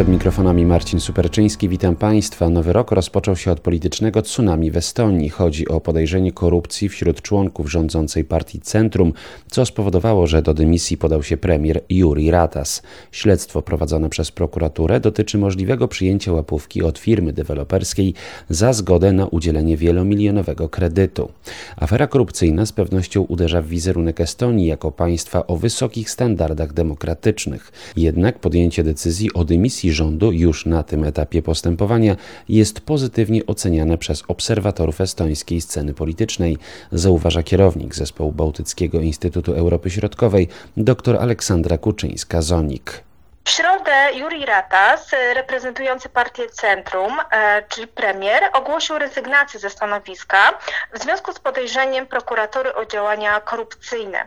Przed mikrofonami Marcin Superczyński. Witam Państwa. Nowy rok rozpoczął się od politycznego tsunami w Estonii. Chodzi o podejrzenie korupcji wśród członków rządzącej partii Centrum, co spowodowało, że do dymisji podał się premier Juri Ratas. Śledztwo prowadzone przez prokuraturę dotyczy możliwego przyjęcia łapówki od firmy deweloperskiej za zgodę na udzielenie wielomilionowego kredytu. Afera korupcyjna z pewnością uderza w wizerunek Estonii jako państwa o wysokich standardach demokratycznych. Jednak podjęcie decyzji o dymisji rządu już na tym etapie postępowania jest pozytywnie oceniane przez obserwatorów estońskiej sceny politycznej, zauważa kierownik zespołu Bałtyckiego Instytutu Europy Środkowej dr Aleksandra Kuczyńska-Zonik. W środę Juri Ratas, reprezentujący partię Centrum, e, czyli premier, ogłosił rezygnację ze stanowiska w związku z podejrzeniem prokuratury o działania korupcyjne.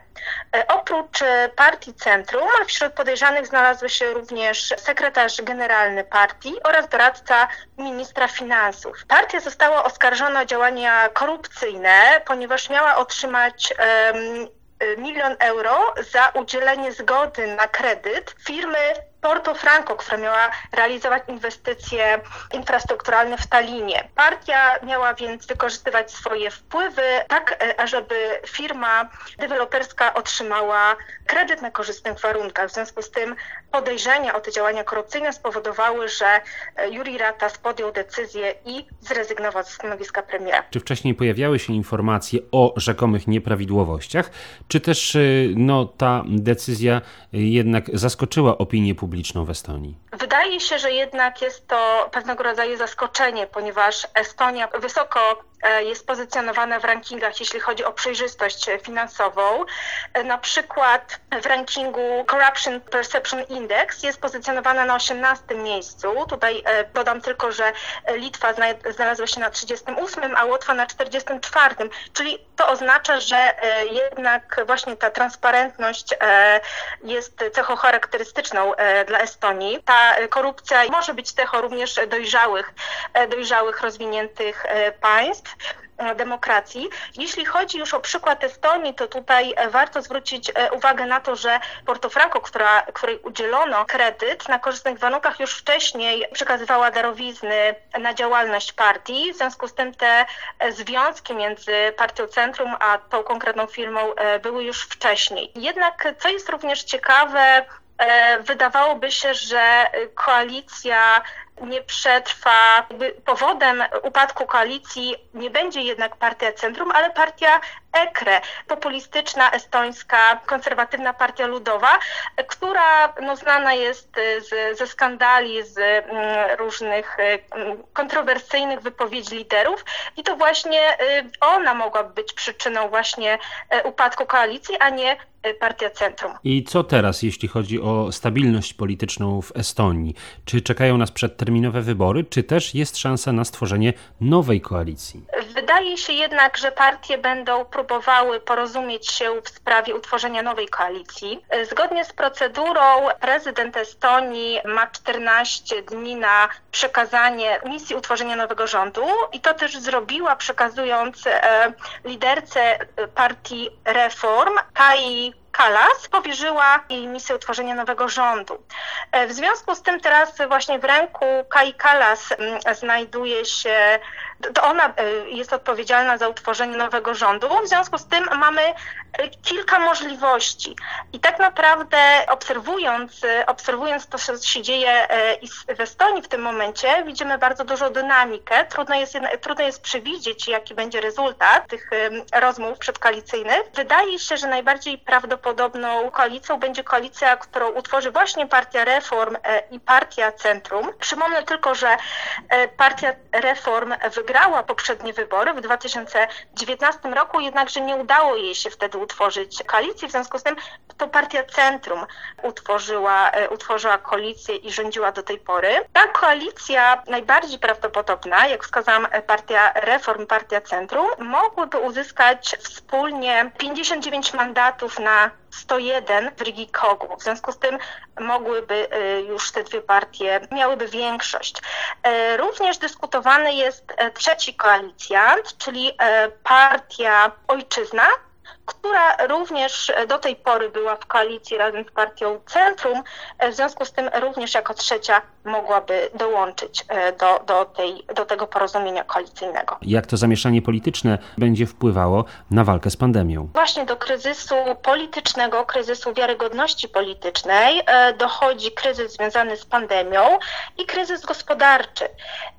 E, oprócz e, partii Centrum, wśród podejrzanych znalazły się również sekretarz generalny partii oraz doradca ministra finansów. Partia została oskarżona o działania korupcyjne, ponieważ miała otrzymać um, milion euro za udzielenie zgody na kredyt firmy Porto Franco, która miała realizować inwestycje infrastrukturalne w Talinie. Partia miała więc wykorzystywać swoje wpływy tak, e, ażeby firma deweloperska otrzymała kredyt na korzystnych warunkach. W związku z tym podejrzenia o te działania korupcyjne spowodowały, że e, Juri Ratas podjął decyzję i zrezygnował ze stanowiska premiera. Czy wcześniej pojawiały się informacje o rzekomych nieprawidłowościach, czy też e, no, ta decyzja jednak zaskoczyła opinię publiczną? Publiczną w Estonii? Wydaje się, że jednak jest to pewnego rodzaju zaskoczenie, ponieważ Estonia wysoko jest pozycjonowana w rankingach, jeśli chodzi o przejrzystość finansową. E, na przykład w rankingu Corruption Perception Index jest pozycjonowana na 18 miejscu. Tutaj e, dodam tylko, że Litwa znalazła się na 38, a Łotwa na 44, czyli to oznacza, że jednak właśnie ta transparentność jest cechą charakterystyczną dla Estonii. Ta korupcja może być cechą również dojrzałych, e, dojrzałych, rozwiniętych e, państw e, demokracji. Jeśli chodzi już o przykład Estonii, to tutaj warto zwrócić uwagę na to, że Porto Franco, która, której udzielono kredyt na korzystnych warunkach, już wcześniej przekazywała darowizny na działalność partii. W związku z tym te związki między partią Centrum a tą konkretną firmą były już wcześniej. Jednak, co jest również ciekawe, E, wydawałoby się, że koalicja nie przetrwa. Powodem upadku koalicji nie będzie jednak partia Centrum, ale partia EKRE, populistyczna, estońska, konserwatywna partia ludowa, która no, znana jest z, ze skandali, z mm, różnych mm, kontrowersyjnych wypowiedzi liderów i to właśnie y, ona mogłaby być przyczyną właśnie e, upadku koalicji, a nie e, partia Centrum. I co teraz, jeśli chodzi o stabilność polityczną w Estonii? Czy czekają nas przedterminowe wybory, czy też jest szansa na stworzenie nowej koalicji? Wydaje się jednak, że partie będą próbowały porozumieć się w sprawie utworzenia nowej koalicji. Zgodnie z procedurą prezydent Estonii ma 14 dni na przekazanie misji utworzenia nowego rządu i to też zrobiła, przekazując e, liderce partii Reform Kai Kalas powierzyła jej misję utworzenia nowego rządu. E, w związku z tym teraz właśnie w ręku Kai Kalas mm, znajduje się, to ona e, jest odpowiedzialna za utworzenie nowego rządu. W związku z tym mamy e, kilka możliwości. I tak naprawdę obserwując, obserwując to, co się dzieje w Estonii w tym momencie, widzimy bardzo dużą dynamikę. Trudno jest, trudno jest przewidzieć, jaki będzie rezultat tych rozmów przedkoalicyjnych. Wydaje się, że najbardziej prawdopodobną koalicją będzie koalicja, którą utworzy właśnie Partia Reform e, i Partia Centrum. Przypomnę tylko, że e, Partia Reform wygrała poprzednie wybory w 2019 roku, jednakże nie udało jej się wtedy utworzyć koalicji, w związku z tym to Partia Centrum utworzyła, e, utworzyła koalicję i rządziła do tej pory. Ta koalicja najbardziej prawdopodobna, jak wskazałam, Partia Reform, Partia Centrum, mogłyby uzyskać wspólnie 59 mandatów na 101 w Kogu. W związku z tym mogłyby y, już te dwie partie, miałyby większość. Y, również dyskutowany jest y, trzeci koalicjant, czyli partia Ojczyzna, która również do tej pory była w koalicji razem z partią Centrum, w związku z tym również jako trzecia mogłaby dołączyć do, do, tej, do tego porozumienia koalicyjnego. Jak to zamieszanie polityczne będzie wpływało na walkę z pandemią? Właśnie do kryzysu politycznego, kryzysu wiarygodności politycznej dochodzi kryzys związany z pandemią i kryzys gospodarczy.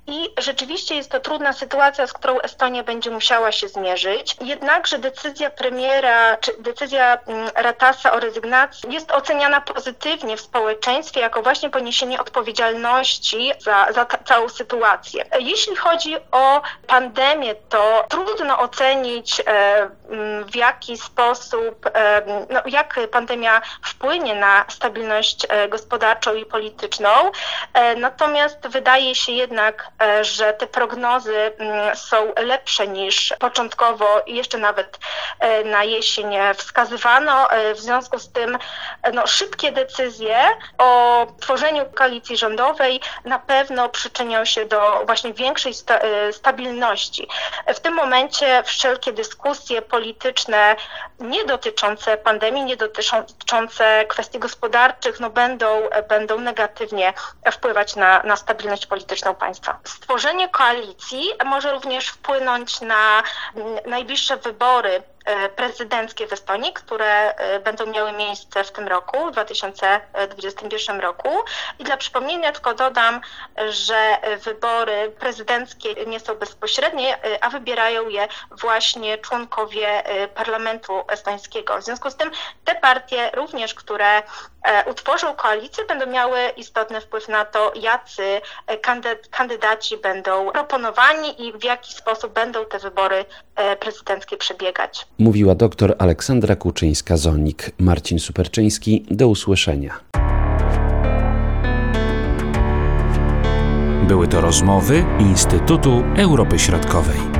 I rzeczywiście jest to trudna sytuacja, z którą Estonia będzie musiała się zmierzyć. Jednakże decyzja premiera, czy decyzja mm, Ratasa o rezygnacji jest oceniana pozytywnie w społeczeństwie jako właśnie poniesienie odpowiedzialności za, za ta, całą sytuację. Jeśli chodzi o pandemię, to trudno ocenić, e, mm, w jaki sposób, e, no, jak pandemia wpłynie na stabilność e, gospodarczą i polityczną. Natomiast wydaje się jednak, że te prognozy mm, są lepsze niż początkowo jeszcze nawet na jesień wskazywano. E, w związku z tym no, szybkie decyzje o tworzeniu koalicji rządowej na pewno przyczynią się do właśnie większej sta stabilności. W tym momencie wszelkie dyskusje polityczne nie dotyczące pandemii, nie dotyczące kwestii gospodarczych, no będą, będą negatywnie wpływać na, na stabilność polityczną państwa. Stworzenie koalicji może również wpłynąć na najbliższe wybory E, prezydenckie w Estonii, które e, będą miały miejsce w tym roku, w 2021 roku. I dla przypomnienia tylko dodam, że wybory prezydenckie nie są bezpośrednie, e, a wybierają je właśnie członkowie parlamentu estońskiego. W związku z tym te partie również, które utworzą koalicję, będą miały istotny wpływ na to, jacy kandydaci będą proponowani i w jaki sposób będą te wybory prezydenckie przebiegać. Mówiła dr Aleksandra Kuczyńska-Zonik. Marcin Superczyński, do usłyszenia. Były to rozmowy Instytutu Europy Środkowej.